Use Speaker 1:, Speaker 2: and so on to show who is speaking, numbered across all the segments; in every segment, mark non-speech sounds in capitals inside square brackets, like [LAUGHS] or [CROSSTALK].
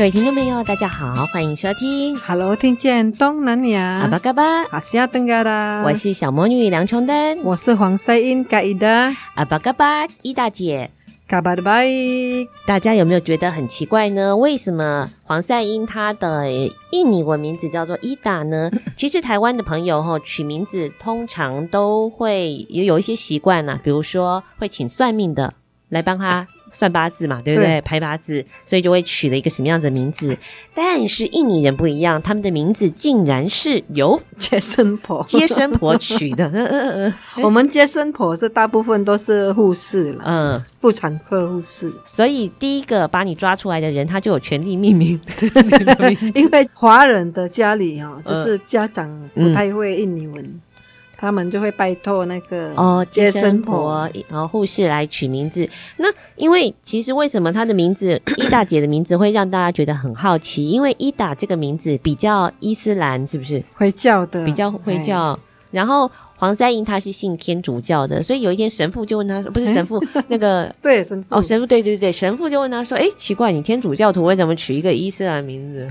Speaker 1: 各位听众朋友，大家好，欢迎收听。
Speaker 2: Hello，听见东南亚。
Speaker 1: 阿巴嘎巴，
Speaker 2: 阿西亚登嘎啦。
Speaker 1: 我是小魔女梁崇丹，
Speaker 2: 我是黄赛英嘎伊达。
Speaker 1: 阿巴嘎巴，伊大姐。
Speaker 2: 嘎巴的拜。
Speaker 1: 大家有没有觉得很奇怪呢？为什么黄赛英她的印尼文名字叫做伊达呢？[LAUGHS] 其实台湾的朋友哈取名字通常都会也有一些习惯呐，比如说会请算命的来帮他。算八字嘛，对不对？对，排八字，所以就会取了一个什么样子的名字。但是印尼人不一样，他们的名字竟然是由
Speaker 2: 接生婆
Speaker 1: 接生婆取的。[LAUGHS]
Speaker 2: 我们接生婆是大部分都是护士了，嗯，妇产科护士。
Speaker 1: 所以第一个把你抓出来的人，他就有权利命名。[LAUGHS]
Speaker 2: 因为华人的家里哈，就是家长不太会印尼文。嗯他们就会拜托那个哦接生婆，
Speaker 1: 然后护士来取名字。那因为其实为什么她的名字 [COUGHS] 伊达姐的名字会让大家觉得很好奇？因为伊达这个名字比较伊斯兰，是不是？
Speaker 2: 回教的，
Speaker 1: 比较回教，然后。黄三英他是信天主教的，所以有一天神父就问他，不是神父，[LAUGHS] 那个
Speaker 2: 对神父
Speaker 1: 哦，神父对对对，神父就问他说：“哎，奇怪，你天主教徒为什么取一个伊斯兰名字？”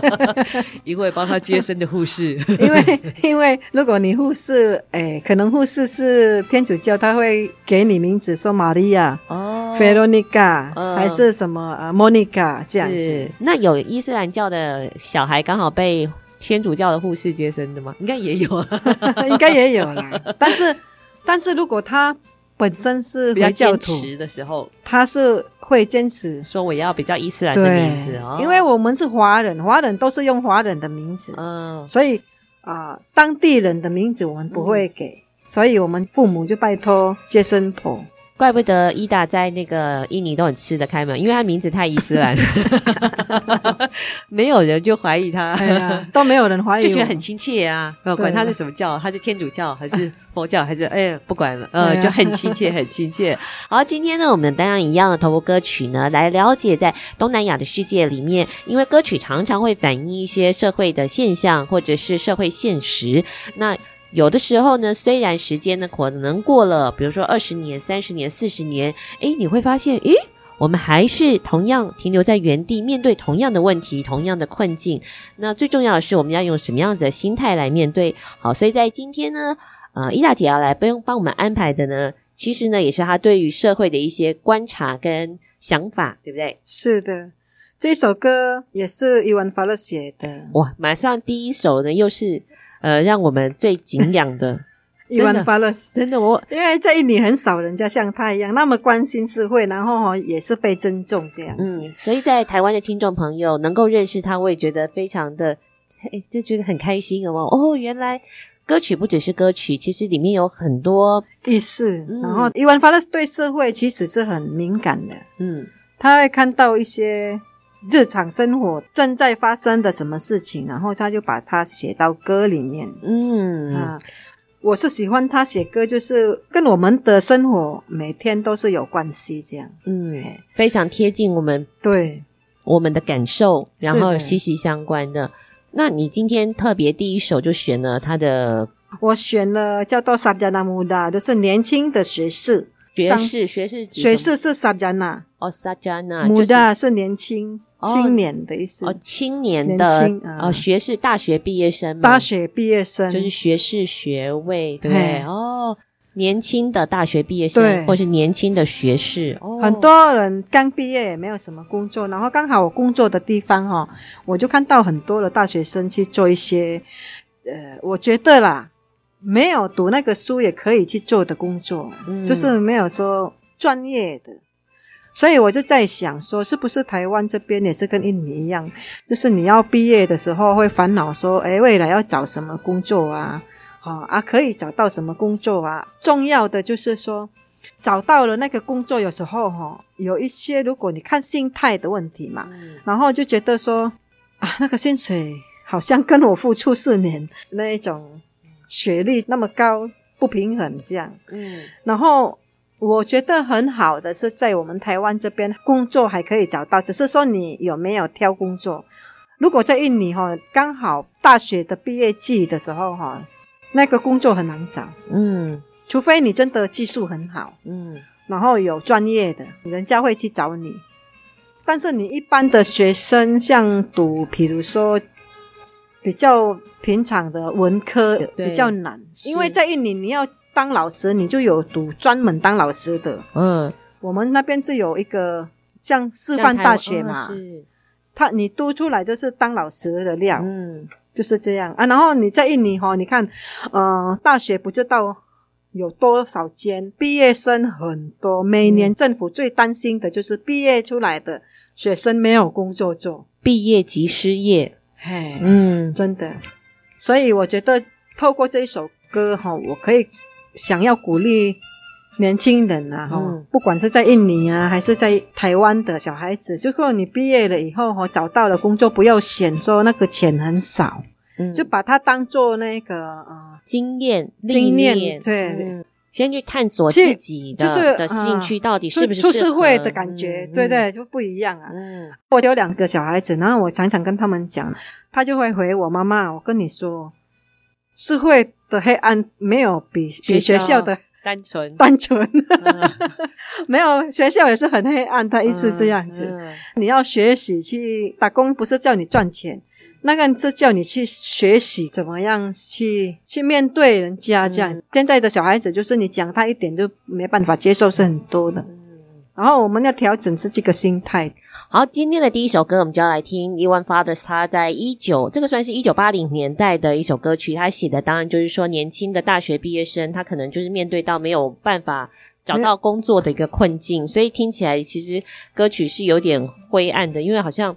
Speaker 1: [LAUGHS] 一位帮他接生的护士，[LAUGHS]
Speaker 2: 因为因为如果你护士，哎，可能护士是天主教，他会给你名字说玛利亚哦，Veronica 还是什么啊，Monica 这样子。
Speaker 1: 那有伊斯兰教的小孩刚好被。天主教的护士接生的吗？应该也有啊，[LAUGHS]
Speaker 2: 应该也有啦。但是，但是如果他本身是回教徒
Speaker 1: 的时候，
Speaker 2: 他是会坚持
Speaker 1: 说我要比较伊斯兰的名字哦，
Speaker 2: 因为我们是华人，华人都是用华人的名字，嗯，所以啊、呃，当地人的名字我们不会给，嗯、所以我们父母就拜托接生婆。
Speaker 1: 怪不得伊达在那个印尼都很吃得开嘛，因为他名字太伊斯兰，[LAUGHS] 没有人就怀疑他，
Speaker 2: 都没有人怀疑，
Speaker 1: 就觉得很亲切啊。管他是什么教，他是天主教还是佛教还是哎，不管了，呃，就很亲切，很亲切。[LAUGHS] 好，今天呢，我们当然一样的透过歌曲呢，来了解在东南亚的世界里面，因为歌曲常常会反映一些社会的现象或者是社会现实。那有的时候呢，虽然时间呢可能过了，比如说二十年、三十年、四十年，诶，你会发现，诶，我们还是同样停留在原地，面对同样的问题、同样的困境。那最重要的是，我们要用什么样子的心态来面对？好，所以在今天呢，呃，伊大姐要来帮帮我们安排的呢，其实呢，也是她对于社会的一些观察跟想法，对不对？
Speaker 2: 是的，这首歌也是伊万法勒写的。
Speaker 1: 哇，马上第一首呢，又是。呃，让我们最敬仰的 [LAUGHS]
Speaker 2: 伊万法勒斯，
Speaker 1: 真的我，
Speaker 2: 因为在印尼很少人家像他一样那么关心社会，然后哈也是被尊重这样子。
Speaker 1: 嗯，所以在台湾的听众朋友能够认识他，我也觉得非常的，就觉得很开心哦。哦，原来歌曲不只是歌曲，其实里面有很多
Speaker 2: 意思。嗯、然后伊万法勒斯对社会其实是很敏感的，嗯，他会看到一些。日常生活正在发生的什么事情，然后他就把它写到歌里面。嗯啊，我是喜欢他写歌，就是跟我们的生活每天都是有关系这样。嗯，
Speaker 1: 非常贴近我们
Speaker 2: 对
Speaker 1: 我们的感受，然后息息相关的。那你今天特别第一首就选了他的，
Speaker 2: 我选了叫做《Sarjana Muda》，就是年轻的学士。
Speaker 1: 学士，学士，
Speaker 2: 学士是 Sarjana
Speaker 1: 哦，Sarjana
Speaker 2: Muda 是年轻。青年的意思。
Speaker 1: 哦，青年的哦，学士大学毕业生，
Speaker 2: 大学毕业生。
Speaker 1: 就是学士学位，对。不对？哦，年轻的大学毕业生，或是年轻的学士，哦、
Speaker 2: 很多人刚毕业也没有什么工作，然后刚好我工作的地方哈，我就看到很多的大学生去做一些，呃，我觉得啦，没有读那个书也可以去做的工作，嗯、就是没有说专业的，所以我就在想说，是不是台湾这边也是跟印尼一样，就是你要毕业的时候会烦恼说，诶，未来要找什么工作啊？好啊，可以找到什么工作啊？重要的就是说，找到了那个工作，有时候哈，有一些如果你看心态的问题嘛，嗯、然后就觉得说啊，那个薪水好像跟我付出四年那一种学历那么高不平衡这样。嗯，然后我觉得很好的是在我们台湾这边工作还可以找到，只是说你有没有挑工作。如果在印尼哈，刚好大学的毕业季的时候哈。那个工作很难找，嗯，除非你真的技术很好，嗯，然后有专业的，人家会去找你。但是你一般的学生，像读，比如说比较平常的文科，比较难，因为在印尼你要当老师，你就有读专门当老师的，嗯，我们那边是有一个像师范大学嘛，是，他你读出来就是当老师的料，嗯。就是这样。啊，然后你在印尼哈，你看，呃，大学不知道有多少间，毕业生很多，每年政府最担心的就是毕业出来的学生没有工作做，
Speaker 1: 毕业即失业，
Speaker 2: 嘿，嗯，真的，所以我觉得透过这一首歌哈，我可以想要鼓励。年轻人啊，哈、嗯，不管是在印尼啊，还是在台湾的小孩子，就说你毕业了以后，哈，找到了工作，不要嫌说那个钱很少，嗯，就把它当做那个呃
Speaker 1: 经验、
Speaker 2: 经验，对、
Speaker 1: 嗯，先去探索自己的
Speaker 2: 就是
Speaker 1: 的兴趣到底是不是
Speaker 2: 出社会的感觉，嗯、对对，就不一样啊。嗯，我有两个小孩子，然后我常常跟他们讲，他就会回我妈妈，我跟你说，社会的黑暗没有比比学校的。
Speaker 1: 单纯，
Speaker 2: 单纯，[LAUGHS] 没有学校也是很黑暗。他一直这样子，你要学习去打工，不是叫你赚钱，那个是叫你去学习怎么样去去面对人家这样。嗯、现在的小孩子就是你讲他一点就没办法接受，是很多的。然后我们要调整是这个心态。
Speaker 1: 好，今天的第一首歌，我们就要来听 Iwan Fathers，。他在一九，这个算是一九八零年代的一首歌曲。他写的当然就是说，年轻的大学毕业生，他可能就是面对到没有办法找到工作的一个困境，所以听起来其实歌曲是有点灰暗的，因为好像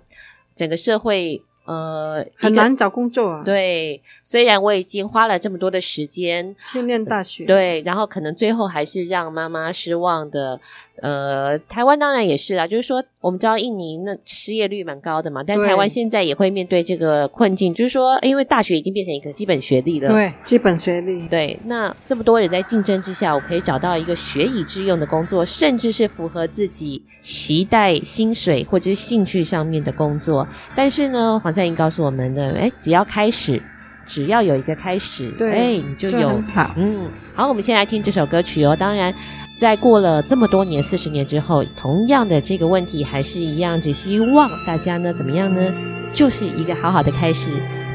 Speaker 1: 整个社会。呃，
Speaker 2: 很难找工作啊。
Speaker 1: 对，虽然我已经花了这么多的时间
Speaker 2: 去念大学，
Speaker 1: 对，然后可能最后还是让妈妈失望的。呃，台湾当然也是啦，就是说我们知道印尼那失业率蛮高的嘛，但台湾现在也会面对这个困境，就是说，因为大学已经变成一个基本学历了，
Speaker 2: 对，基本学历。
Speaker 1: 对，那这么多人在竞争之下，我可以找到一个学以致用的工作，甚至是符合自己期待薪水或者是兴趣上面的工作。但是呢，黄赛英告诉我们的，诶，只要开始，只要有一个开始，
Speaker 2: 对，
Speaker 1: 诶，你就有
Speaker 2: 好，
Speaker 1: 嗯，好，我们先来听这首歌曲哦，当然。在过了这么多年，四十年之后，同样的这个问题还是一样，只希望大家呢怎么样呢？就是一个好好的开始。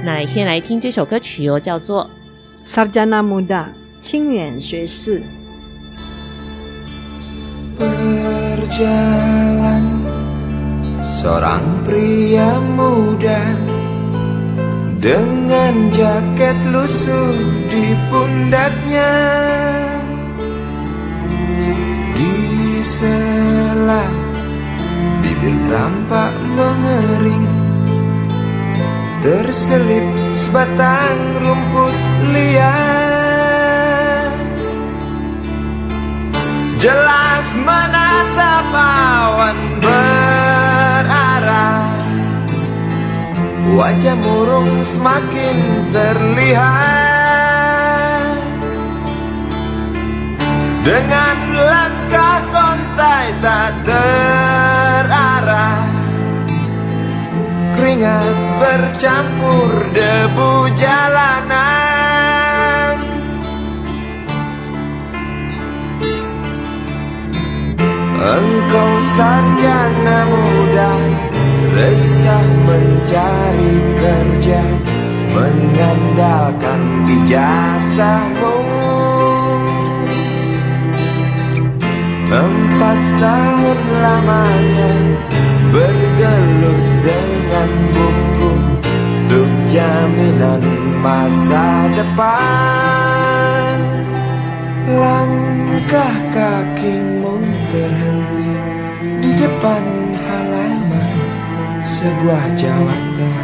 Speaker 1: 那先来听这首歌曲哦，叫做《
Speaker 2: Sarjana Muda》青年学士。
Speaker 3: Sela Bibir tampak mengering. Terselip sebatang rumput liar. Jelas menatap awan berarah Wajah murung semakin terlihat Dengan langkah kontai tak terarah. Keringat bercampur debu jalanan. Engkau sarjana muda Resah mencari kerja Mengandalkan ijazahmu Empat tahun lamanya Bergelut dengan buku Untuk jaminan masa depan. Langkah kakimu terhenti Di depan halaman sebuah jawatan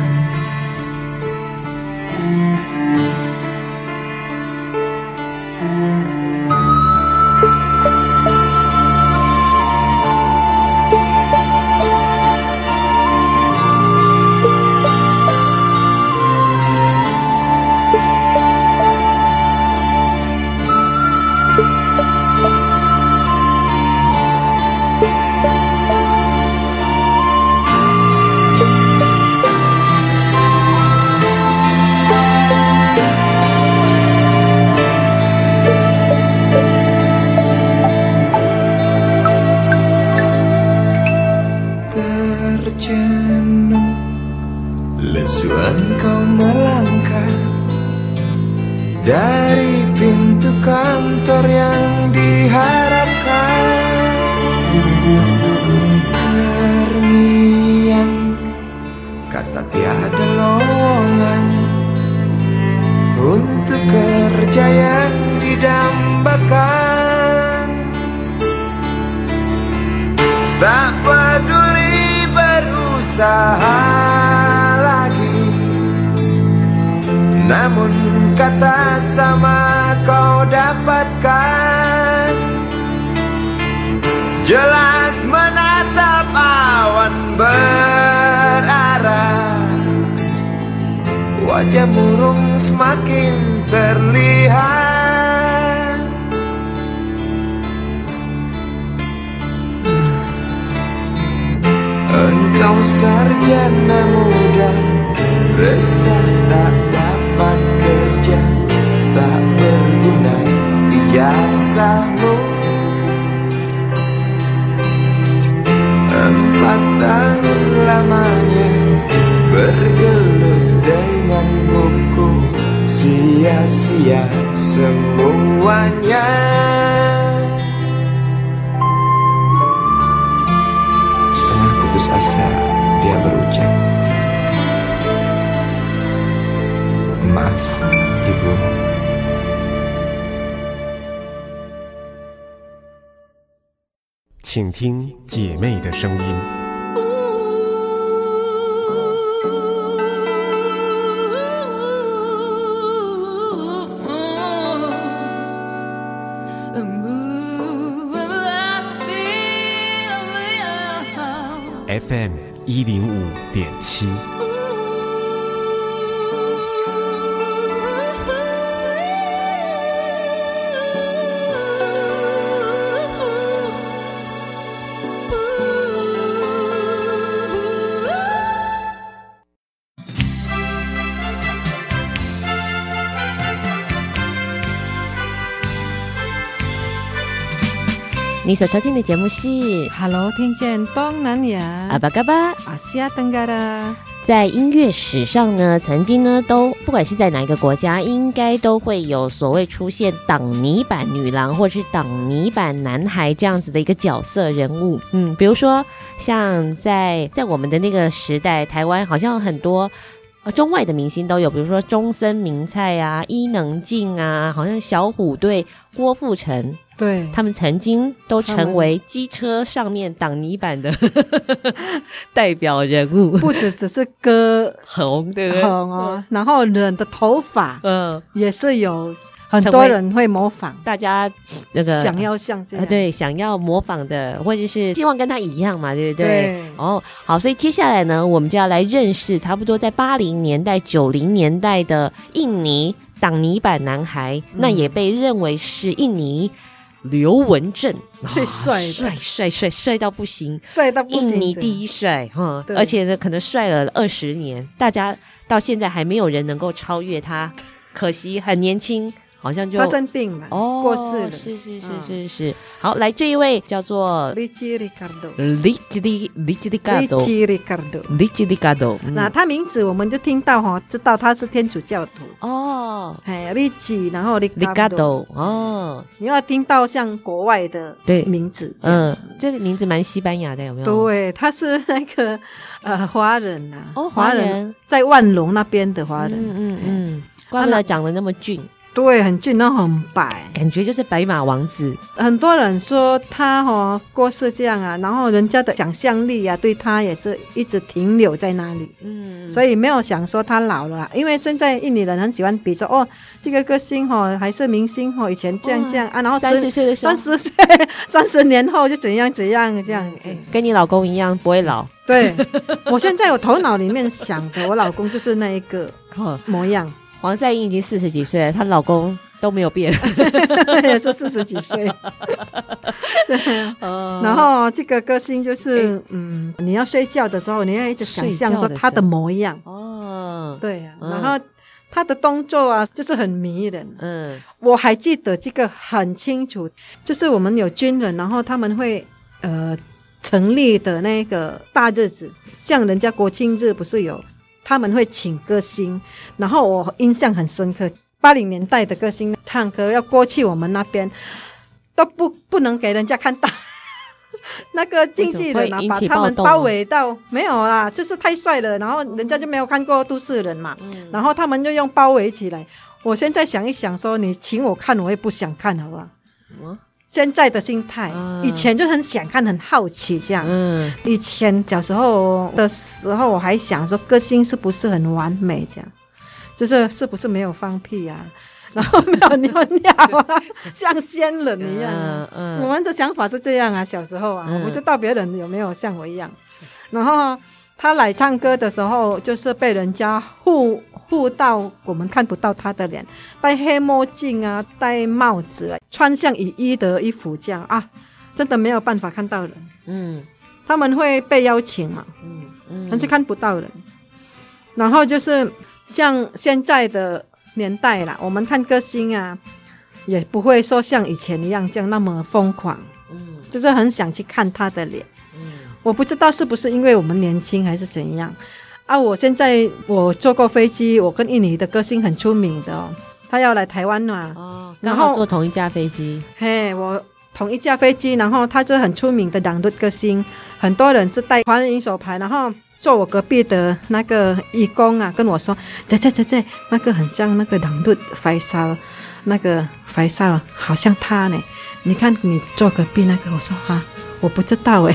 Speaker 3: Sia-sia semuanya Setengah putus asa dia berucap Maaf ibu
Speaker 4: 请听姐妹的声音。 点
Speaker 1: 你所收听的节目是
Speaker 2: Hello，听见东南亚
Speaker 1: 阿巴嘎巴。
Speaker 2: 阿西亚登嘎的，
Speaker 1: 在音乐史上呢，曾经呢都不管是在哪一个国家，应该都会有所谓出现挡泥板女郎或是挡泥板男孩这样子的一个角色人物。嗯，比如说像在在我们的那个时代，台湾好像很多呃中外的明星都有，比如说中森明菜啊、伊能静啊，好像小虎队郭富城。
Speaker 2: 对，
Speaker 1: 他们曾经都成为机车上面挡泥板的 [LAUGHS] 代表人物，
Speaker 2: 不止只是歌 [LAUGHS]
Speaker 1: 红的
Speaker 2: 红哦，然后人的头发，
Speaker 1: 嗯，
Speaker 2: 也是有很多人会模仿，
Speaker 1: 大家那个
Speaker 2: 想要像这样，
Speaker 1: 对，想要模仿的，或者是希望跟他一样嘛，对不对？
Speaker 2: 对。
Speaker 1: 哦，好，所以接下来呢，我们就要来认识差不多在八零年代、九零年代的印尼挡泥板男孩，嗯、那也被认为是印尼。刘文正。[LAUGHS]
Speaker 2: 最帅，
Speaker 1: 帅帅帅帅到不行，
Speaker 2: 帅到不行，
Speaker 1: 印尼第一帅哈！而且呢，可能帅了二十年，大家到现在还没有人能够超越他，可惜很年轻好像就
Speaker 2: 他生病了，
Speaker 1: 哦，
Speaker 2: 过世了。
Speaker 1: 是是是是是。好，来这一位叫做
Speaker 2: Richie Ricardo。
Speaker 1: Richie Richie Ricardo。
Speaker 2: Richie Ricardo。
Speaker 1: Richie Ricardo。
Speaker 2: 那他名字我们就听到哈，知道他是天主教徒
Speaker 1: 哦。
Speaker 2: 哎，Richie，然后
Speaker 1: Ricardo。哦，
Speaker 2: 你要听到像国外的对名字，
Speaker 1: 嗯，这个名字蛮西班牙的，有没有？
Speaker 2: 对，他是那个呃华人呐，
Speaker 1: 哦，华人
Speaker 2: 在万隆那边的华人，
Speaker 1: 嗯嗯嗯。怪不得长得那么俊，
Speaker 2: 对，很俊，然后很白，
Speaker 1: 感觉就是白马王子。
Speaker 2: 很多人说他哦过世这样啊，然后人家的想象力啊，对他也是一直停留在那里，嗯，所以没有想说他老了，因为现在印尼人很喜欢比说哦，这个歌星哦还是明星哦，以前这样这样啊，然后
Speaker 1: 三十岁的时候，
Speaker 2: 三十岁，三十年后就怎样怎样这样子，
Speaker 1: 跟你老公一样不会老。
Speaker 2: 对，我现在我头脑里面想的，我老公就是那一个 [LAUGHS] 模样。
Speaker 1: 黄在英已经四十几岁了，她老公都没有变，[LAUGHS]
Speaker 2: 也是四十几岁。[LAUGHS] 对，然后这个歌星就是，嗯，你要睡觉的时候，你要一直想象说他的模样。哦，对呀，然后他的动作啊，就是很迷人。嗯，我还记得这个很清楚，就是我们有军人，然后他们会呃成立的那个大日子，像人家国庆日不是有。他们会请歌星，然后我印象很深刻，八零年代的歌星唱歌要过去我们那边，都不不能给人家看到，[LAUGHS] 那个经纪人啊把他们包围到没有啦，就是太帅了，然后人家就没有看过都市人嘛，嗯、然后他们就用包围起来。我现在想一想说，你请我看，我也不想看，好不好？嗯现在的心态，以前就很想看，很好奇这样。嗯，以前小时候的时候，我还想说，歌星是不是很完美这样？就是是不是没有放屁啊，[LAUGHS] 然后没有尿尿啊，[LAUGHS] 像仙人一样。嗯嗯，我们的想法是这样啊，小时候啊，我不知道别人有没有像我一样。然后他来唱歌的时候，就是被人家护。护到我们看不到他的脸，戴黑墨镜啊，戴帽子，穿像雨衣的衣服这样啊，真的没有办法看到人。嗯，他们会被邀请嘛，嗯嗯，但是看不到人。然后就是像现在的年代啦，我们看歌星啊，也不会说像以前一样这样那么疯狂，嗯，就是很想去看他的脸。嗯，我不知道是不是因为我们年轻还是怎样。啊！我现在我坐过飞机，我跟印尼的歌星很出名的哦，他要来台湾嘛，哦，
Speaker 1: 然后坐同一架飞机，
Speaker 2: 嘿，我同一架飞机，然后他是很出名的朗读歌星，很多人是带华人银手牌，然后坐我隔壁的那个义工啊，跟我说，在在在在，那个很像那个朗顿怀沙，那个怀沙好像他呢，你看你坐隔壁那个，我说哈，我不知道诶，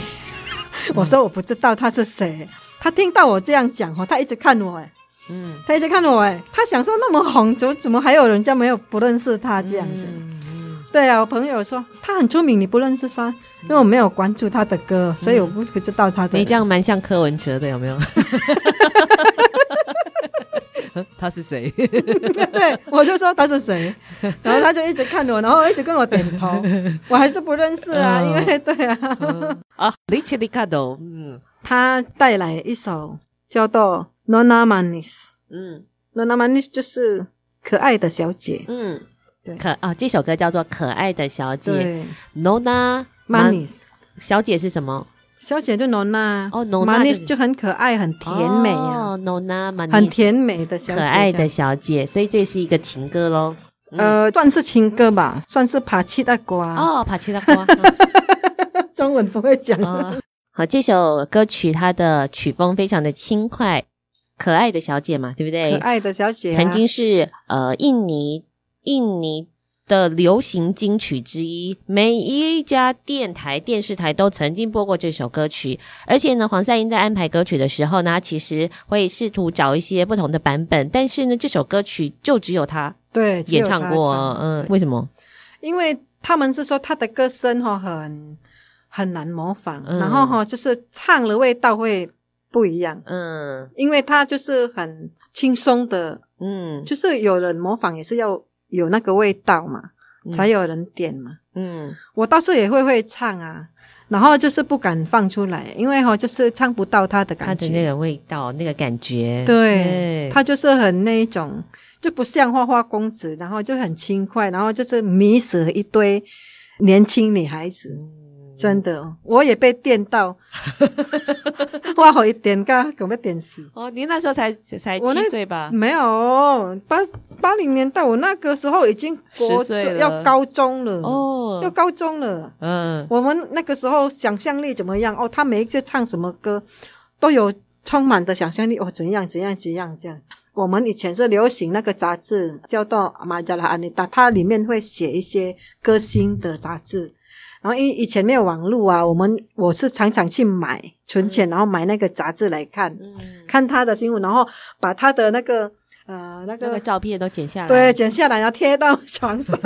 Speaker 2: 我说我不知道他是谁。他听到我这样讲，他一直看我，哎，嗯，他一直看我，哎，他想说那么红，怎么怎么还有人家没有不认识他这样子？嗯嗯、对啊，我朋友说他很出名，你不认识他，因为我没有关注他的歌，所以我不不知道他的。
Speaker 1: 你这样蛮像柯文哲的，有没有？[LAUGHS] 他是谁？
Speaker 2: 对，我就说他是谁，然后他就一直看我，然后一直跟我点头，我还是不认识啊，因为对啊，
Speaker 1: 啊，Richie Ricardo，嗯。
Speaker 2: 他带来一首叫做《Nona Manis》，嗯，《Nona Manis》就是可爱的小姐，嗯，
Speaker 1: 对，可啊，这首歌叫做《可爱的小姐》，Nona Manis，小姐是什么？
Speaker 2: 小姐就 Nona，哦，Nona 就很可爱，很甜美啊，
Speaker 1: 哦，Nona Manis，
Speaker 2: 很甜美的小姐，
Speaker 1: 可爱的小姐，所以这是一个情歌喽，
Speaker 2: 呃，算是情歌吧，算是帕奇大瓜，
Speaker 1: 哦，帕奇大瓜，
Speaker 2: 中文不会讲。
Speaker 1: 好，这首歌曲它的曲风非常的轻快，可爱的小姐嘛，对不对？
Speaker 2: 可爱的小姐、啊、
Speaker 1: 曾经是呃印尼印尼的流行金曲之一，每一家电台电视台都曾经播过这首歌曲。而且呢，黄赛英在安排歌曲的时候呢，其实会试图找一些不同的版本，但是呢，这首歌曲就只有他对演唱过，嗯，为什么？
Speaker 2: 因为他们是说他的歌声哈很。很难模仿，嗯、然后哈，就是唱的味道会不一样，嗯，因为他就是很轻松的，嗯，就是有人模仿也是要有那个味道嘛，嗯、才有人点嘛，嗯，我倒是也会会唱啊，然后就是不敢放出来，因为哈，就是唱不到他的感觉，
Speaker 1: 他的那个味道，那个感觉，
Speaker 2: 对，对他就是很那一种就不像花花公子，然后就很轻快，然后就是迷死了一堆年轻女孩子。真的，我也被电到，[LAUGHS] 哇好一点噶，有没有点死？
Speaker 5: 哦，你那时候才才七岁吧？
Speaker 2: 没有，八八零年代，我那个时候已经国岁要高中了哦，要高中了。嗯，我们那个时候想象力怎么样？哦，他每一次唱什么歌，都有充满的想象力。哦，怎样怎样怎样这样子。我们以前是流行那个杂志，叫做《马加拉安妮达》，它里面会写一些歌星的杂志。然后以以前没有网络啊，我们我是常常去买存钱，然后买那个杂志来看，嗯、看他的新闻，然后把他的那个呃那个
Speaker 5: 那个照片都剪下来，
Speaker 2: 对，剪下来然后贴到床上。[LAUGHS]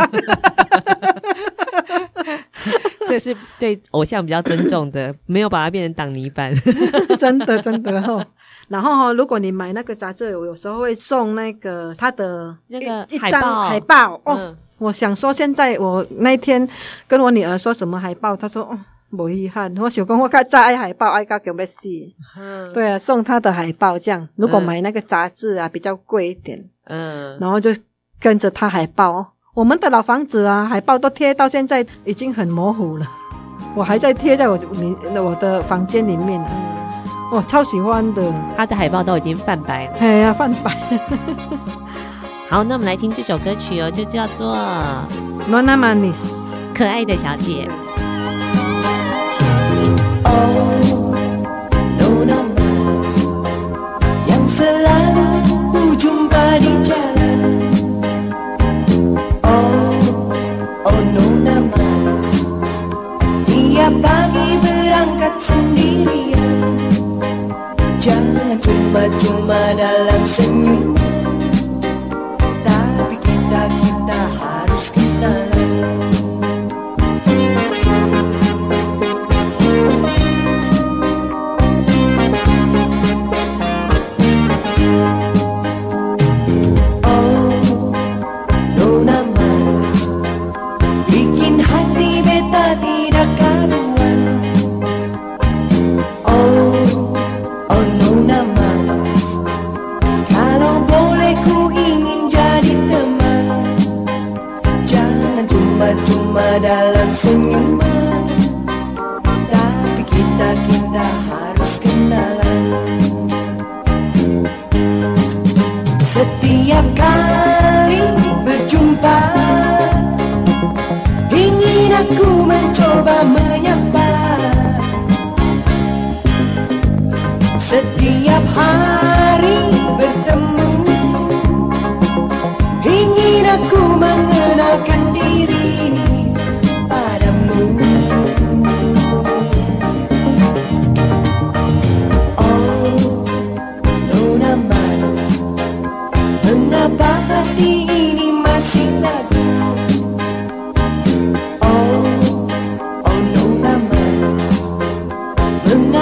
Speaker 5: 这是对偶像比较尊重的，没有把它变成挡泥板。[LAUGHS]
Speaker 2: 真的真的哦。然后哈、哦，如果你买那个杂志，我有时候会送那个他的
Speaker 5: 那个
Speaker 2: 一张海报哦。嗯我想说，现在我那天跟我女儿说什么海报，她说哦，没遗憾。我想讲我较早爱海报，爱到叫要死。嗯，对啊，送她的海报这样。如果买那个杂志啊，比较贵一点。嗯，然后就跟着她海报。我们的老房子啊，海报都贴到现在已经很模糊了。我还在贴在我里我的房间里面呢。我超喜欢的，
Speaker 5: 她的海报都已经泛白了。
Speaker 2: 哎呀，泛白。[LAUGHS]
Speaker 5: 好，那我们来听这首歌曲哦，就叫做《
Speaker 2: Nona Manis》，
Speaker 5: 可爱的小姐。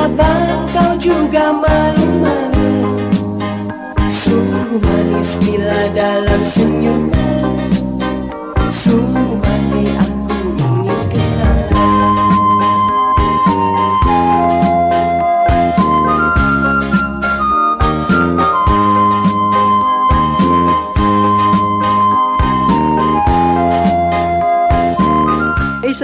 Speaker 2: abang kau juga malu-malu. Sungguh manis bila
Speaker 6: dalam
Speaker 7: senyum.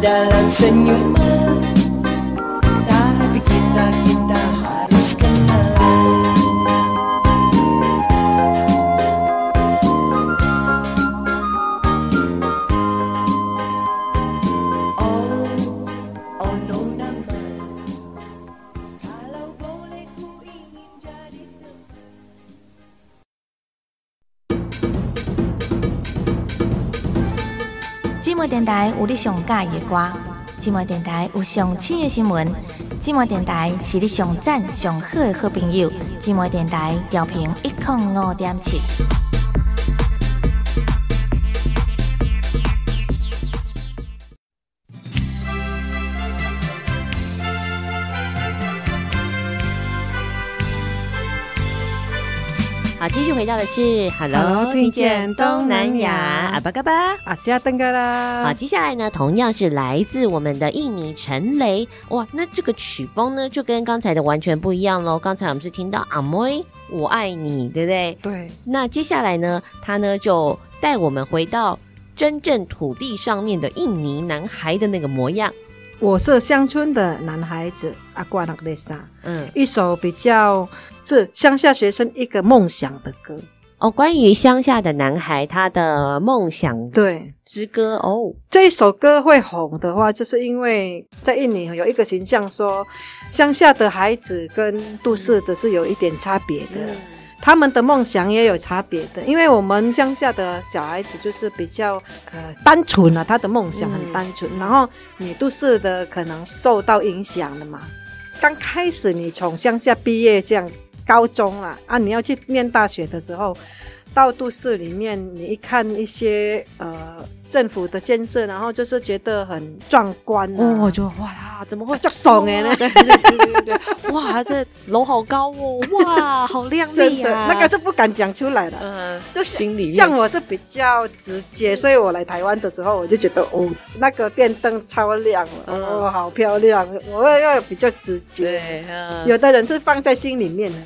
Speaker 7: dalam senyum 有你上喜欢的歌，寂寞电台有上新的新闻，寂寞电台是你上赞上好的好朋友，寂寞电台调频一零五点七。
Speaker 1: 继续回到的是
Speaker 2: Hello，Hello，
Speaker 1: 听见东南
Speaker 2: 亚
Speaker 1: 阿巴嘎巴。
Speaker 2: 阿西亚登嘎啦，
Speaker 1: 好，接下来呢，同样是来自我们的印尼陈雷哇，那这个曲风呢，就跟刚才的完全不一样喽。刚才我们是听到阿妹，我爱你，对不对？
Speaker 2: 对，
Speaker 1: 那接下来呢，他呢就带我们回到真正土地上面的印尼男孩的那个模样。
Speaker 2: 我是乡村的男孩子阿瓜纳雷莎，
Speaker 1: 嗯，
Speaker 2: 一首比较是乡下学生一个梦想的歌。
Speaker 1: 哦，关于乡下的男孩他的梦想
Speaker 2: 对，
Speaker 1: 之歌哦，
Speaker 2: 这一首歌会红的话，就是因为在印尼有一个形象说，乡下的孩子跟都市的是有一点差别的。
Speaker 1: 嗯
Speaker 2: 他们的梦想也有差别的，因为我们乡下的小孩子就是比较呃单纯啊，他的梦想很单纯，
Speaker 1: 嗯、
Speaker 2: 然后你都市的可能受到影响了嘛。刚开始你从乡下毕业这样高中了啊，你要去念大学的时候，到都市里面，你一看一些呃政府的建设，然后就是觉得很壮观啊，
Speaker 1: 哦，就哇，怎么会
Speaker 2: 这爽 [LAUGHS] 哎呢？
Speaker 1: 对对对对对，哇，这楼好高哦，哇，好亮丽啊，[LAUGHS]
Speaker 2: 那个是不敢讲出来的，
Speaker 1: 嗯，
Speaker 2: 就
Speaker 1: 心里
Speaker 2: 像我是比较直接，所以我来台湾的时候，我就觉得哦，那个电灯超亮了，
Speaker 1: 嗯、
Speaker 2: 哦，好漂亮，我要比较直接，
Speaker 1: 对，嗯、
Speaker 2: 有的人是放在心里面的。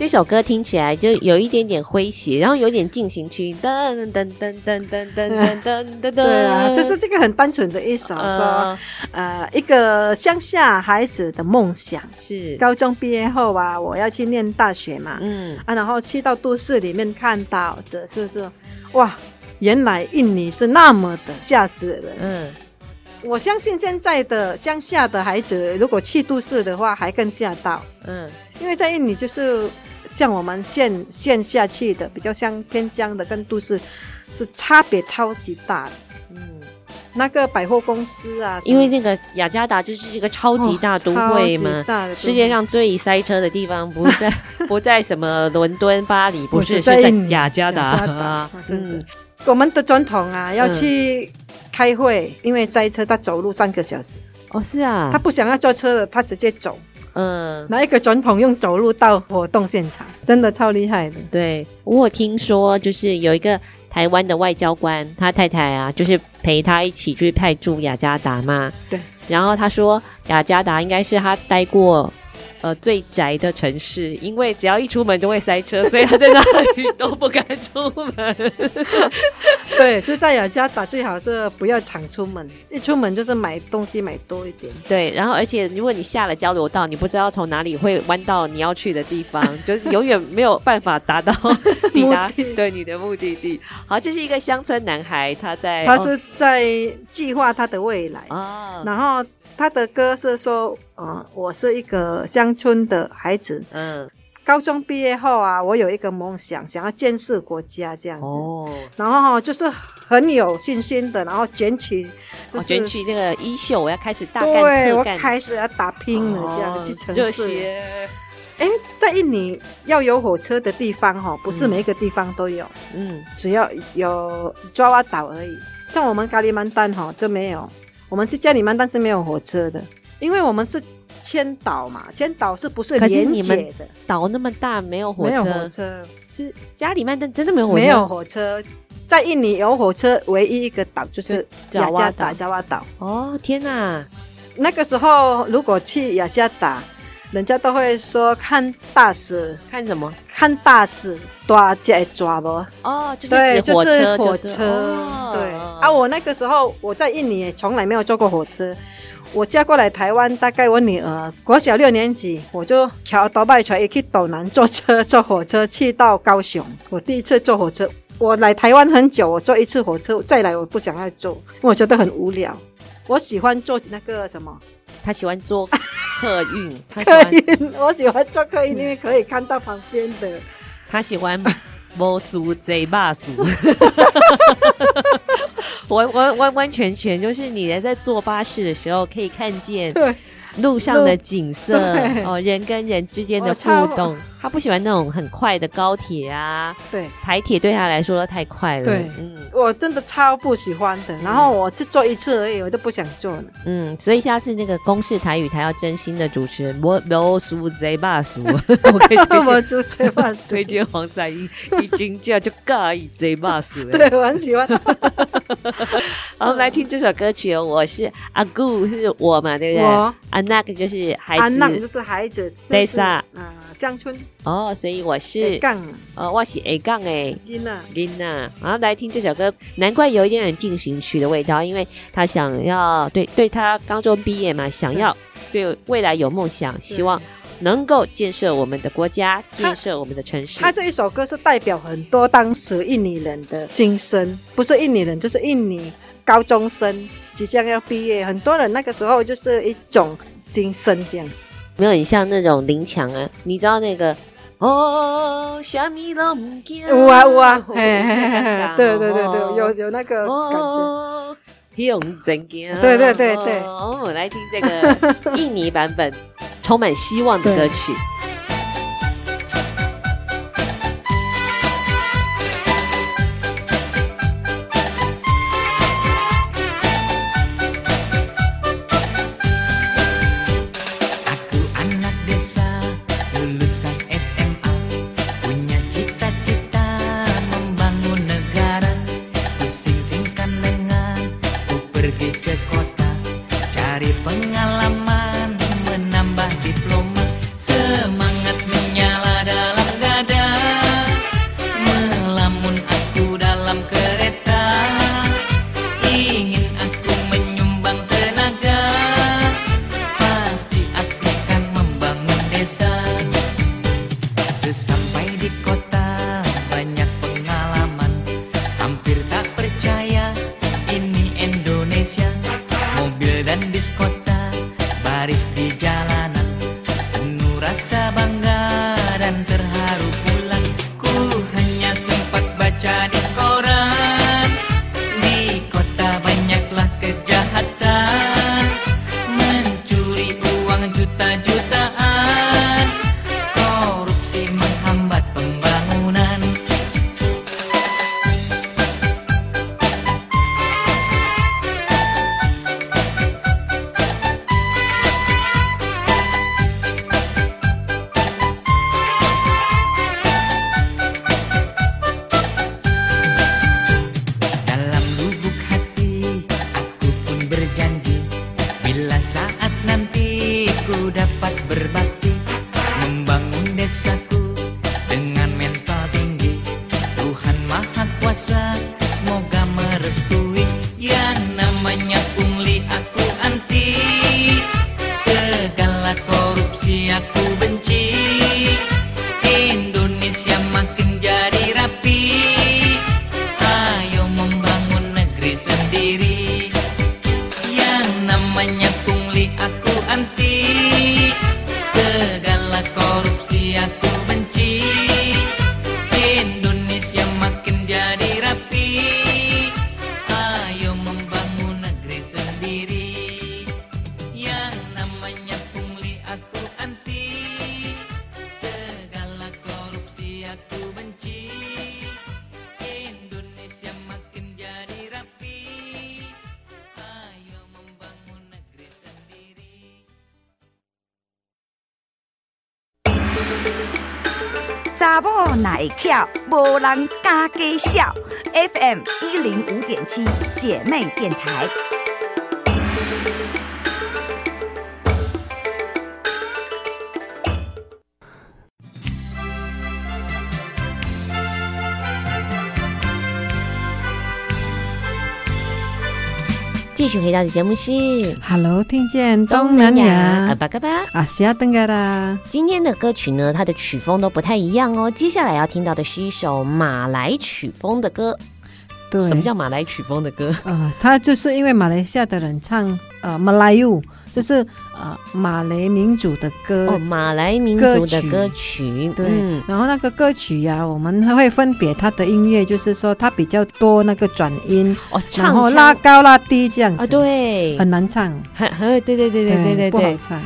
Speaker 1: 这首歌听起来就有一点点诙谐，然后有点进行曲，噔噔噔噔噔噔噔噔噔，
Speaker 2: 对啊，就是这个很单纯的一首，说、呃，呃，一个乡下孩子的梦想。
Speaker 1: 是。
Speaker 2: 高中毕业后啊，我要去念大学嘛，
Speaker 1: 嗯。
Speaker 2: 啊，然后去到都市里面看到的就是，哇，原来印尼是那么的吓死人，
Speaker 1: 嗯，
Speaker 2: 我相信现在的乡下的孩子如果去都市的话，还更吓到，
Speaker 1: 嗯，
Speaker 2: 因为在印尼就是。像我们线线下去的比较乡偏乡的跟都市是差别超级大的，嗯，那个百货公司啊，
Speaker 1: 因为那个雅加达就是一个超级大都会嘛，
Speaker 2: 哦、
Speaker 1: 世界上最塞车的地方不在 [LAUGHS] 不在什么伦敦、巴黎，不是
Speaker 2: 是在
Speaker 1: 雅加达。啊，
Speaker 2: 嗯，我们的总统啊要去开会，嗯、因为塞车，他走路三个小时，
Speaker 1: 哦，是啊，
Speaker 2: 他不想要坐车的，他直接走。
Speaker 1: 嗯，
Speaker 2: 哪一个总统用走路到活动现场，真的超厉害的。
Speaker 1: 对，我听说，就是有一个台湾的外交官，他太太啊，就是陪他一起去派驻雅加达嘛。
Speaker 2: 对，
Speaker 1: 然后他说雅加达应该是他待过。呃，最宅的城市，因为只要一出门就会塞车，所以他在那里都不敢出门。[LAUGHS]
Speaker 2: 对，就在雅加达最好是不要常出门，一出门就是买东西买多一点。
Speaker 1: 对，然后而且如果你下了交流道，你不知道从哪里会弯到你要去的地方，[LAUGHS] 就是永远没有办法达到 [LAUGHS] 抵达对你的目的地。好，这是一个乡村男孩，他在
Speaker 2: 他是在计划他的未来
Speaker 1: 啊，
Speaker 2: 然后。他的歌是说，嗯，我是一个乡村的孩子，
Speaker 1: 嗯，
Speaker 2: 高中毕业后啊，我有一个梦想，想要建设国家这样子，
Speaker 1: 哦，
Speaker 2: 然后就是很有信心的，然后卷起，就是
Speaker 1: 卷起这个衣袖，我要开始大干
Speaker 2: 对，
Speaker 1: 特干，
Speaker 2: 我开始要打拼了，这样去城市。哎，在印尼要有火车的地方哈，不是每一个地方都有，嗯，只要有爪哇岛而已，像我们咖喱曼丹哈就没有。我们是加里曼，但是没有火车的，因为我们是千岛嘛，千岛是不是连接的？
Speaker 1: 岛那么大，没有火车。没有火车，是加里曼，但真的没有火车。
Speaker 2: 没有火车，在印尼有火车，唯一一个岛就是雅加达，爪哇岛。
Speaker 1: 哦，天哪！
Speaker 2: 那个时候如果去雅加达，人家都会说看大使，
Speaker 8: 看什么？
Speaker 2: 看大使大只抓不？
Speaker 8: 哦，就是指火车，
Speaker 2: 就是火车。哦、对啊，我那个时候我在印尼从来没有坐过火车。我嫁过来台湾，大概我女儿国小六年级，我就调倒拜船，也去斗南坐车坐火车去到高雄。我第一次坐火车，我来台湾很久，我坐一次火车再来，我不想要坐，因为我觉得很无聊。我喜欢坐那个什么。
Speaker 8: 他喜欢坐客运，
Speaker 2: 客运，[LAUGHS] 我喜欢坐客运，因为可以看到旁边的。
Speaker 8: 他喜欢 [LAUGHS] 摸书贼巴书，完完完完全全就是你在坐巴士的时候可以看见路上的景色哦，人跟人之间的互动。他不喜欢那种很快的高铁啊，
Speaker 2: 对，
Speaker 8: 台铁对他来说太快了。
Speaker 2: 对，嗯，我真的超不喜欢的。然后我只坐一次而已，我就不想坐了。
Speaker 8: 嗯，所以下次那个公视台语台要真心的主持人，我我输贼霸输，[LAUGHS] 我可以推荐 [LAUGHS]
Speaker 2: 贼霸输，
Speaker 8: 推荐黄三一，[LAUGHS] 一进价就尬一贼霸输。
Speaker 2: 对，我很喜欢。
Speaker 8: 好，我们来听这首歌曲哦。我是阿姑，是我嘛，对不对？
Speaker 2: 我
Speaker 8: 啊，那个就是孩子，
Speaker 2: 阿，那个就是孩子。
Speaker 8: 对啥？
Speaker 2: 啊，乡村。
Speaker 8: 哦，所以我是
Speaker 2: 杠，
Speaker 8: 哦，我是 A 杠诶，
Speaker 2: 金娜，
Speaker 8: 金娜，然后来听这首歌，难怪有一点点进行曲的味道，因为他想要对对他高中毕业嘛，想要对未来有梦想，希望能够建设我们的国家，建设我们的城市。
Speaker 2: 他这一首歌是代表很多当时印尼人的心声，不是印尼人，就是印尼高中生即将要毕业，很多人那个时候就是一种心声这样。
Speaker 8: 没有，很像那种林强啊，你知道那个。哦，虾米都唔惊，
Speaker 2: 哇哇，嘿嘿嘿，对对对对，有有那个感觉，
Speaker 8: 用真惊，
Speaker 2: 对对对对，
Speaker 8: 哦，我来听这个印尼版本，充满希望的歌曲。
Speaker 9: 会巧，无人敢介绍。FM 一零五点七，姐妹电台。
Speaker 1: 继续回到的节目是
Speaker 2: Hello，听见东南亚
Speaker 1: 阿巴嘎巴
Speaker 2: 阿西亚登嘎啦。
Speaker 1: 今天的歌曲呢，它的曲风都不太一样哦。接下来要听到的是一首马来曲风的歌。
Speaker 2: 对，
Speaker 1: 什么叫马来曲风的歌？
Speaker 2: 呃，它就是因为马来西亚的人唱呃马来语，就是呃马来民族的歌
Speaker 1: 哦，马来民族的歌曲。
Speaker 2: 对，嗯、然后那个歌曲呀、啊，我们还会分别它的音乐，就是说它比较多那个转音
Speaker 1: 哦，
Speaker 2: 然后拉高拉低这样子，
Speaker 1: 啊，对，
Speaker 2: 很难唱，
Speaker 1: 很 [LAUGHS] 很对对对对对对对，
Speaker 2: 不好唱，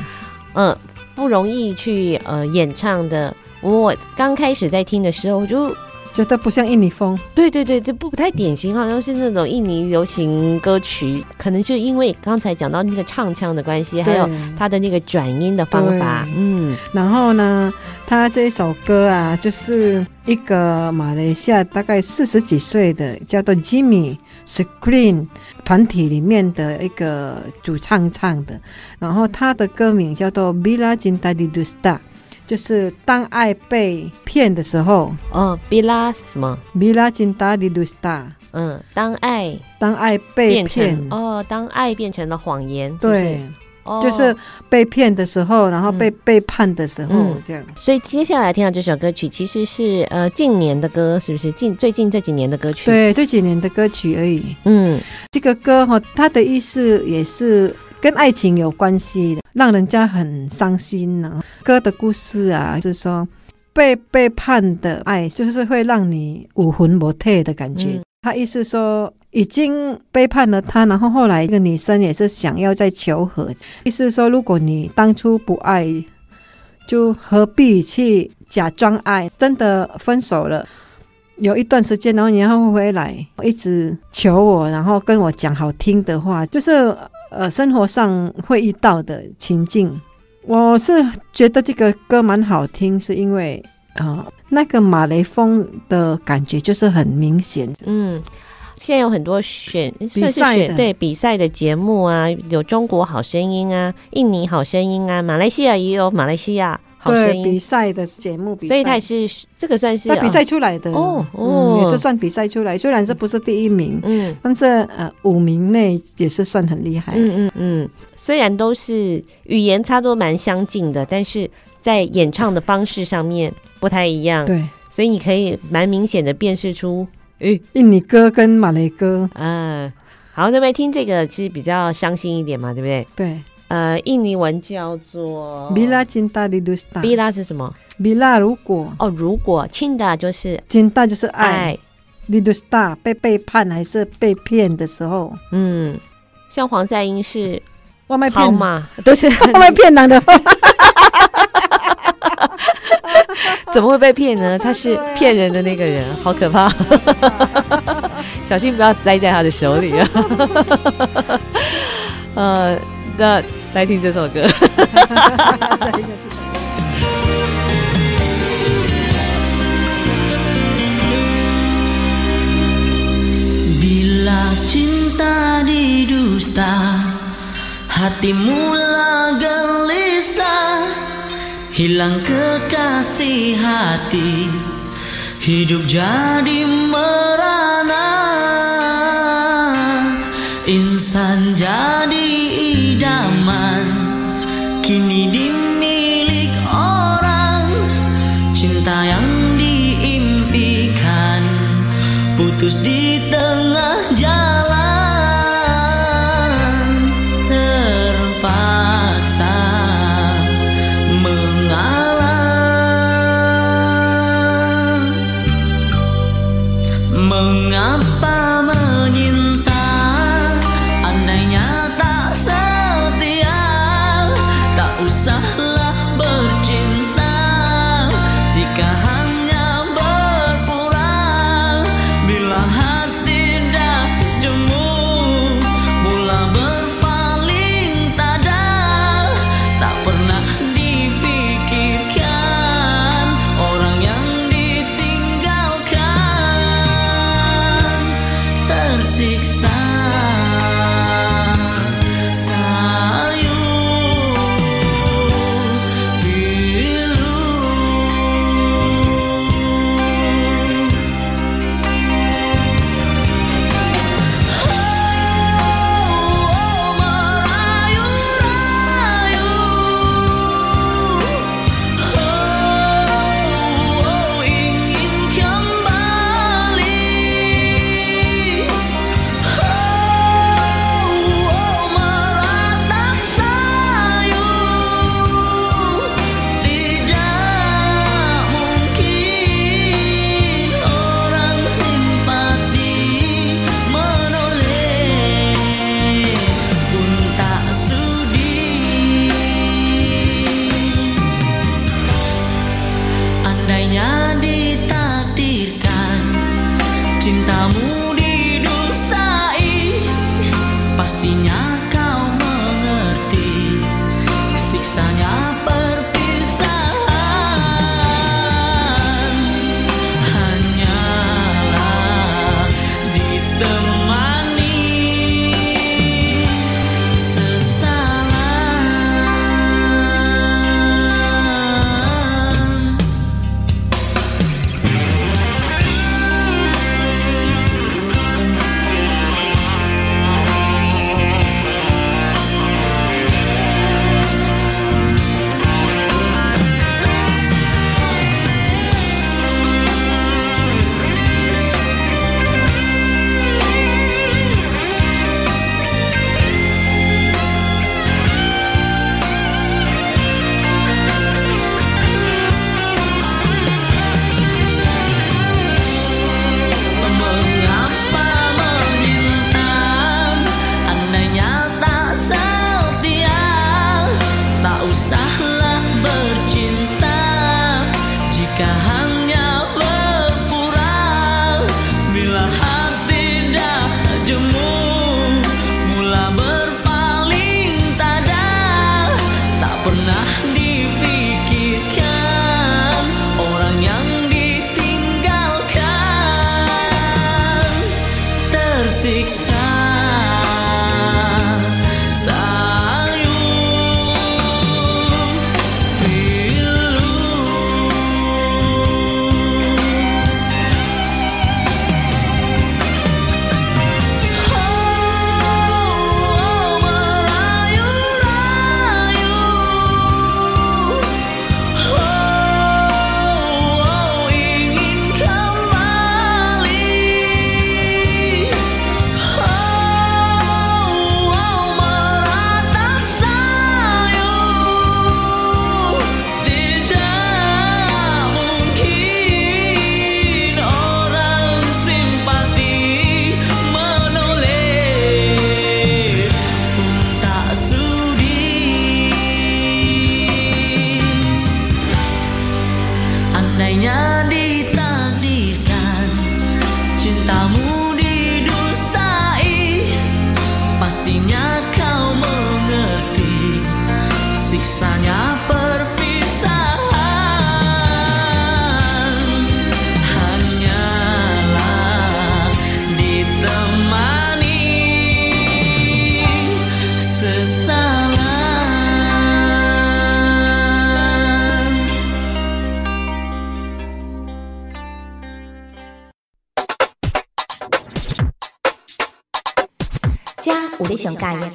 Speaker 1: 嗯，不容易去呃演唱的。我刚开始在听的时候，我就。
Speaker 2: 觉得不像印尼风，
Speaker 1: 对对对，这不不太典型，好像是那种印尼流行歌曲，可能就因为刚才讲到那个唱腔的关系，还有他的那个转音的方法，嗯，
Speaker 2: 然后呢，他这首歌啊，就是一个马来西亚大概四十几岁的叫做 Jimmy Screen 团体里面的一个主唱唱的，然后他的歌名叫做 Bila Cinta Didusta。就是当爱被骗的时候，
Speaker 1: 哦，Bila 什么
Speaker 2: ？Bila cinta didusta。
Speaker 1: 嗯，当爱
Speaker 2: 当爱被骗
Speaker 1: 哦，当爱变成了谎言，
Speaker 2: 对，就是被骗的时候，然后被背叛的时候，这样。
Speaker 1: 所以接下来听到这首歌曲，其实是呃近年的歌，是不是？近最近这几年的歌曲？
Speaker 2: 对，这几年的歌曲而已。
Speaker 1: 嗯，
Speaker 2: 这个歌哈，它的意思也是。跟爱情有关系的，让人家很伤心呢、啊。歌的故事啊，就是说被背叛的爱，就是会让你五魂不退的感觉。嗯、他意思说已经背叛了他，然后后来一个女生也是想要再求和。意思说，如果你当初不爱，就何必去假装爱？真的分手了，有一段时间，然后你还会回来，一直求我，然后跟我讲好听的话，就是。呃，生活上会遇到的情境，我是觉得这个歌蛮好听，是因为啊、呃，那个马雷风的感觉就是很明显。
Speaker 1: 嗯，现在有很多选比赛的，对比赛的节目啊，有中国好声音啊，印尼好声音啊，马来西亚也有马来西亚。
Speaker 2: 对比赛的节目，
Speaker 1: 所以他也是这个算是
Speaker 2: 他比赛出来的
Speaker 1: 哦，
Speaker 2: 哦、嗯，也是算比赛出来。虽然是不是第一名，嗯，但是呃五名内也是算很厉害。
Speaker 1: 嗯嗯嗯，虽然都是语言差不多蛮相近的，但是在演唱的方式上面不太一样。
Speaker 2: 对，
Speaker 1: 所以你可以蛮明显的辨识出，
Speaker 2: 诶，印尼歌跟马来歌。
Speaker 1: 嗯，好，那么听这个其实比较伤心一点嘛，对不对？
Speaker 2: 对。
Speaker 1: 呃，印尼文叫做
Speaker 2: Bila Cinta Didusta。
Speaker 1: Bila 是什么
Speaker 2: ？Bila 如果。
Speaker 1: 哦，如果 Cinta 就是
Speaker 2: Cinta 就是爱，Didusta 被背叛还是被骗的时候，
Speaker 1: 嗯，像黄赛英是
Speaker 2: 外卖骗
Speaker 1: 嘛，
Speaker 2: 都是 [LAUGHS] 外卖骗男的，
Speaker 1: 怎么会被骗呢？[LAUGHS] 他是骗人的那个人，好可怕，[LAUGHS] 小心不要栽在他的手里啊，呃。那来听这首歌。Bila cinta didusta Hati mula gelisah Hilang kekasih hati Hidup jadi merana Insan jadi idaman Kini dimilik orang. Cinta yang diimpikan Putus di tengah jalan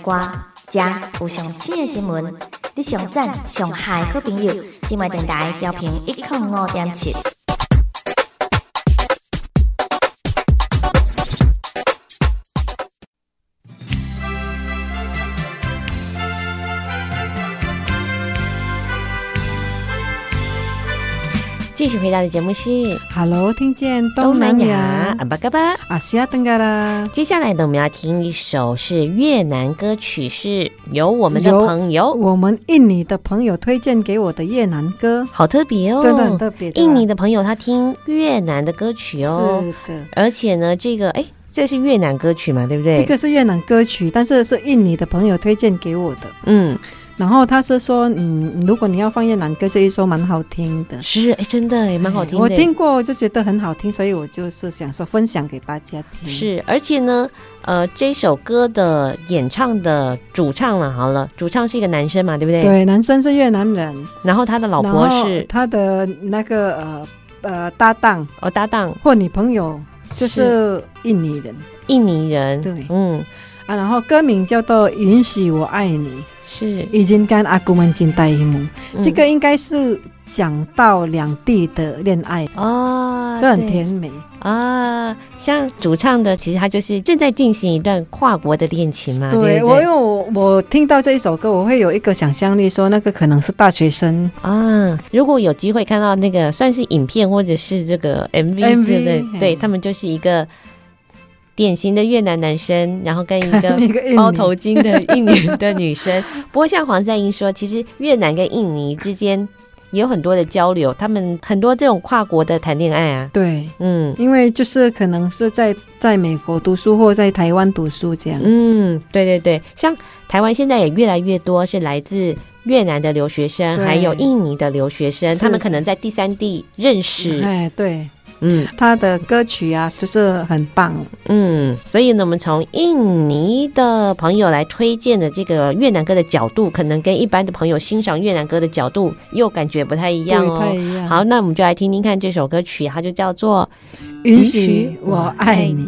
Speaker 1: 歌，听有上新的新闻，你上赞上嗨好朋友，今麦电台调频一点五点七。继续回到的节目是
Speaker 10: Hello，听见
Speaker 1: 东南亚阿巴嘎巴
Speaker 10: 阿西亚登嘎啦。
Speaker 1: 接下来呢，我们要听一首是越南歌曲，是由我们的朋友，
Speaker 10: 我们印尼的朋友推荐给我的越南歌，
Speaker 1: 好特别哦，
Speaker 10: 真的很特别。
Speaker 1: 印尼的朋友他听越南的歌曲哦，
Speaker 10: 是的，
Speaker 1: 而且呢，这个哎，这是越南歌曲嘛，对不对？
Speaker 10: 这个是越南歌曲，但是是印尼的朋友推荐给我的，
Speaker 1: 嗯。
Speaker 10: 然后他是说，嗯，如果你要放越南歌，这一首蛮好听的。
Speaker 1: 是，哎，真的也蛮好听的。
Speaker 10: 我听过，就觉得很好听，所以我就是想说分享给大家听。
Speaker 1: 是，而且呢，呃，这首歌的演唱的主唱了，好了，主唱是一个男生嘛，对不对？
Speaker 10: 对，男生是越南人，
Speaker 1: 然后他的老婆是
Speaker 10: 他的那个呃呃搭档
Speaker 1: 哦，搭档
Speaker 10: 或女朋友，就是印尼人，
Speaker 1: 印尼人，
Speaker 10: 对，
Speaker 1: 嗯
Speaker 10: 啊，然后歌名叫做《允许我爱你》。
Speaker 1: 是
Speaker 10: 已经跟阿姑们进代一幕，这个应该是讲到两地的恋爱
Speaker 1: 哦，
Speaker 10: 这很甜美
Speaker 1: 啊。像主唱的，其实他就是正在进行一段跨国的恋情嘛。
Speaker 10: 对，我因为我我听到这一首歌，我会有一个想象力，说那个可能是大学生
Speaker 1: 啊。如果有机会看到那个算是影片或者是这个 MV 之类，对他们就是一个。典型的越南男生，然后跟一个 [LAUGHS] 包头巾的印尼的女生。[LAUGHS] 不过像黄赛英说，其实越南跟印尼之间也有很多的交流，他们很多这种跨国的谈恋爱啊。
Speaker 10: 对，
Speaker 1: 嗯，
Speaker 10: 因为就是可能是在在美国读书或在台湾读书这样。
Speaker 1: 嗯，对对对，像台湾现在也越来越多是来自越南的留学生，还有印尼的留学生，他们可能在第三地认识。
Speaker 10: 哎，对。
Speaker 1: 嗯，
Speaker 10: 他的歌曲啊，就是很棒。
Speaker 1: 嗯，所以呢，我们从印尼的朋友来推荐的这个越南歌的角度，可能跟一般的朋友欣赏越南歌的角度又感觉不太一样哦。
Speaker 10: 不太一样。
Speaker 1: 好，那我们就来听听看这首歌曲，它就叫做《
Speaker 10: 允许我爱你》。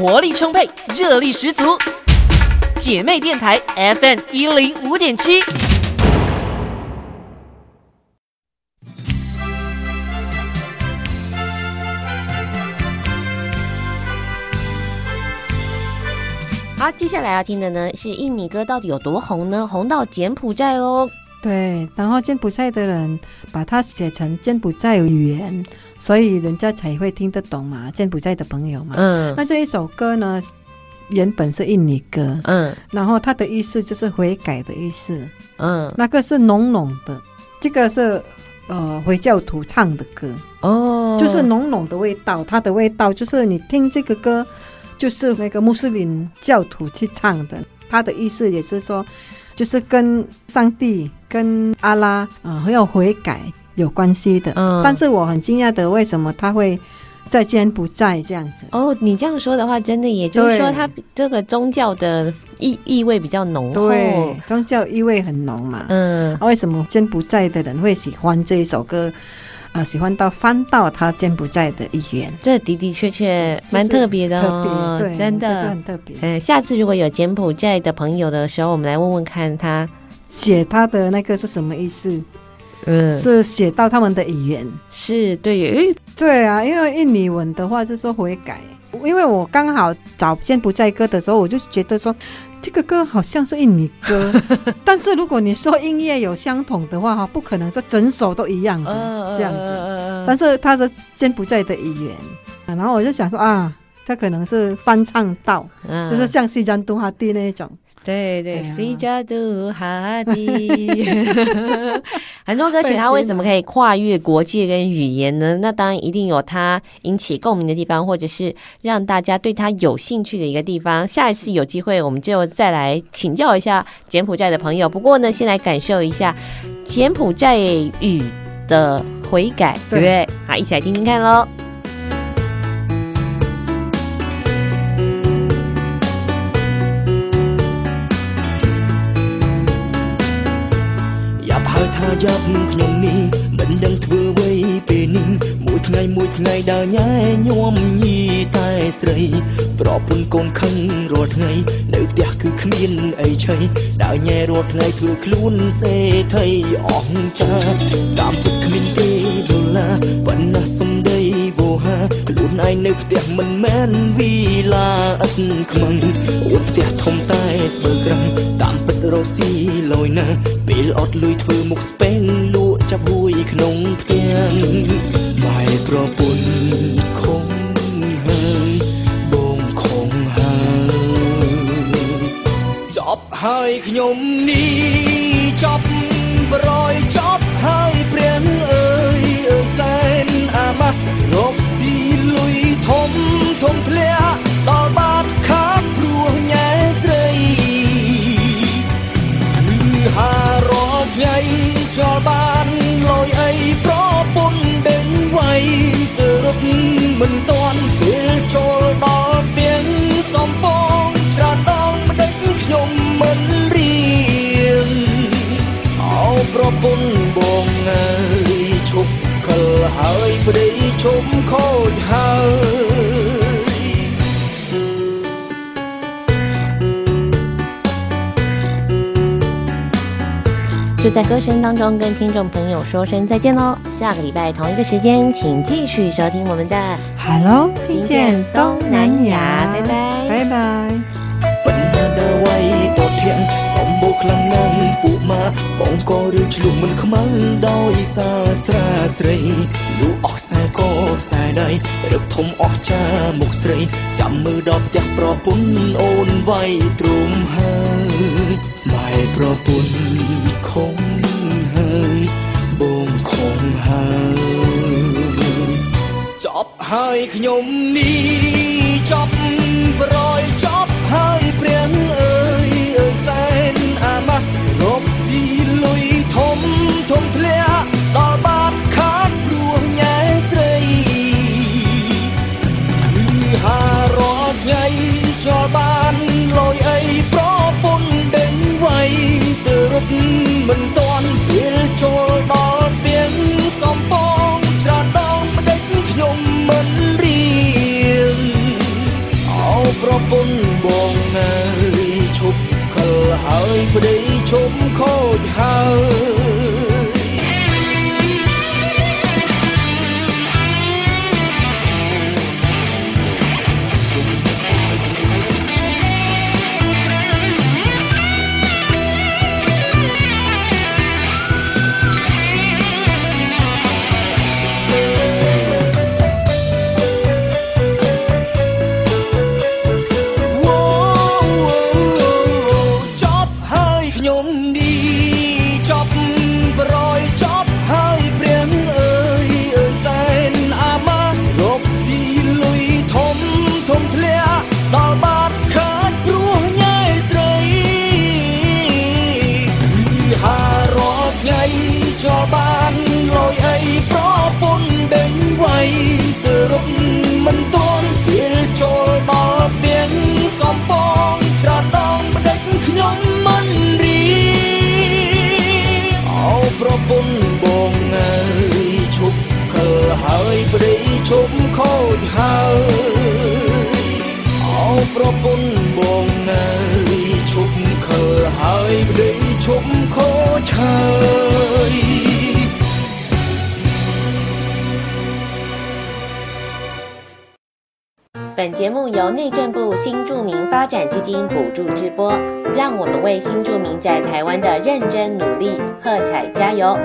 Speaker 11: 活力充沛，热力十足。姐妹电台 FM 一零五点七。
Speaker 1: 好，接下来要听的呢是印尼歌到底有多红呢？红到柬埔寨喽。
Speaker 2: 对，然后柬埔寨的人把它写成柬埔寨语言，所以人家才会听得懂嘛。柬埔寨的朋友嘛，嗯，那这一首歌呢，原本是印尼歌，嗯，然后它的意思就是悔改的意思，嗯，那个是浓浓的，这个是呃回教徒唱的歌，哦，就是浓浓的味道，它的味道就是你听这个歌。就是那个穆斯林教徒去唱的，它的意思也是说，就是跟上帝、跟阿拉，嗯，很有悔改有关系的。嗯，但是我很惊讶的，为什么他会在柬埔寨这样子？
Speaker 1: 哦，你这样说的话，真的也就是说，他这个宗教的意意味比较浓厚，
Speaker 2: 对，宗教意味很浓嘛。嗯，为什么柬埔寨的人会喜欢这一首歌？啊、呃，喜欢到翻到他柬埔寨的语言，
Speaker 1: 这的的确确蛮特别的哦，
Speaker 2: 对，
Speaker 1: 真的、
Speaker 2: 很特别。
Speaker 1: 嗯，下次如果有柬埔寨的朋友的时候，我们来问问看他
Speaker 2: 写他的那个是什么意思？嗯，是写到他们的语言，
Speaker 1: 是对，
Speaker 2: 对啊，因为印尼文的话是说悔改，因为我刚好找柬埔寨歌的时候，我就觉得说。这个歌好像是印尼歌，[LAUGHS] 但是如果你说音乐有相同的话，哈，不可能说整首都一样的这样子。但是它是柬埔寨的语言，然后我就想说啊。他可能是翻唱到，嗯、就是像西江杜哈蒂那一种，
Speaker 1: 对对，西江杜哈蒂，[LAUGHS] 很多歌曲它为什么可以跨越国界跟语言呢？那当然一定有它引起共鸣的地方，或者是让大家对它有兴趣的一个地方。下一次有机会，我们就再来请教一下柬埔寨的朋友。不过呢，先来感受一下柬埔寨语的悔改，对不对？好，一起来听听看
Speaker 12: 喽。 យ៉ាប់ខ្ញុំនេះមិនដឹងធ្វើអ្វីពេលនេះមួយថ្ងៃមួយថ្ងៃដើរញ៉ែញោមញីតែស្រី ប្រពន្ធកូនខឹងរាល់ថ្ងៃនៅផ្ទះគឺគ្មានអីឆីដើរញ៉ែរាល់ថ្ងៃធ្វើខ្លួនសេដ្ឋីអស់ចាតាមពិតគ្មានទេដុល្លារប៉ុន្តែសំដីវោហា ខ្លួនឯងនៅផ្ទះមិនមែនវីឡាឥតខ្មឹងអួតផ្ទះធំតែស្បើក្រាំងតាមពិតរស់ស៊ីលយណាពេលអត់លុយធ្វើមុខស្ពេងលក់ចាប់ហួយក្នុងផ្ទាំងម៉ែប្រពន្ធខំហើយបងខំហើយចប់ហើយខ្ញុំនេះចប់ប្រយចប់ហើយព្រះអើហើយប្តីឈប់ខូចហើយ
Speaker 1: 就在歌声当中跟听众朋友说声再见喽！下个礼拜同一个时间，请继续收听我们的
Speaker 2: Hello，听见东南亚，
Speaker 1: 拜拜，
Speaker 2: 拜拜。
Speaker 12: ខ្លាំងណាស់ពួកម៉ាបងក៏រឿងឆ្លុះមិនខ្មាំងដោយសារស្រាស្រីលូអស់ខ្សែកខ្សែដៃរឹកធំអស់ចាមុខស្រី ចាំមើលដល់ផ្ទះប្រពន្ធអូនវាយទ្រុំហើយម៉ែប្រពន្ធខំហើយបងខំហើយចប់ហើយខ្ញុំនេះចប់ប្រយចប់ហើយព្រះអើយអើយ សែនអាម៉ាស់រកស៊ីលុយធំធំធ្លាក់ដល់បាត់ខាតព្រោះញ៉ែស្រីគឺហារាល់ថ្ងៃឆ្លល់បានលយអីប្រពន្ធដេញໄວស្ទើររត់មិនតាន់ពេលចូលដល់ផ្ទះសំពងច្រើនដងម្ដេចខ្ញុំមិនរៀងអោប្ហើយប្តីឈប់ខូចហើយ យប្តីឈប់ខូចហើយអោប្រពន្ធបងអើយឈប់ខលហើយប្តីឈប់ខូចហើយ
Speaker 7: 本节目由内政部新住民发展基金补助直播，让我们为新住民在台湾的认真努力喝彩加油！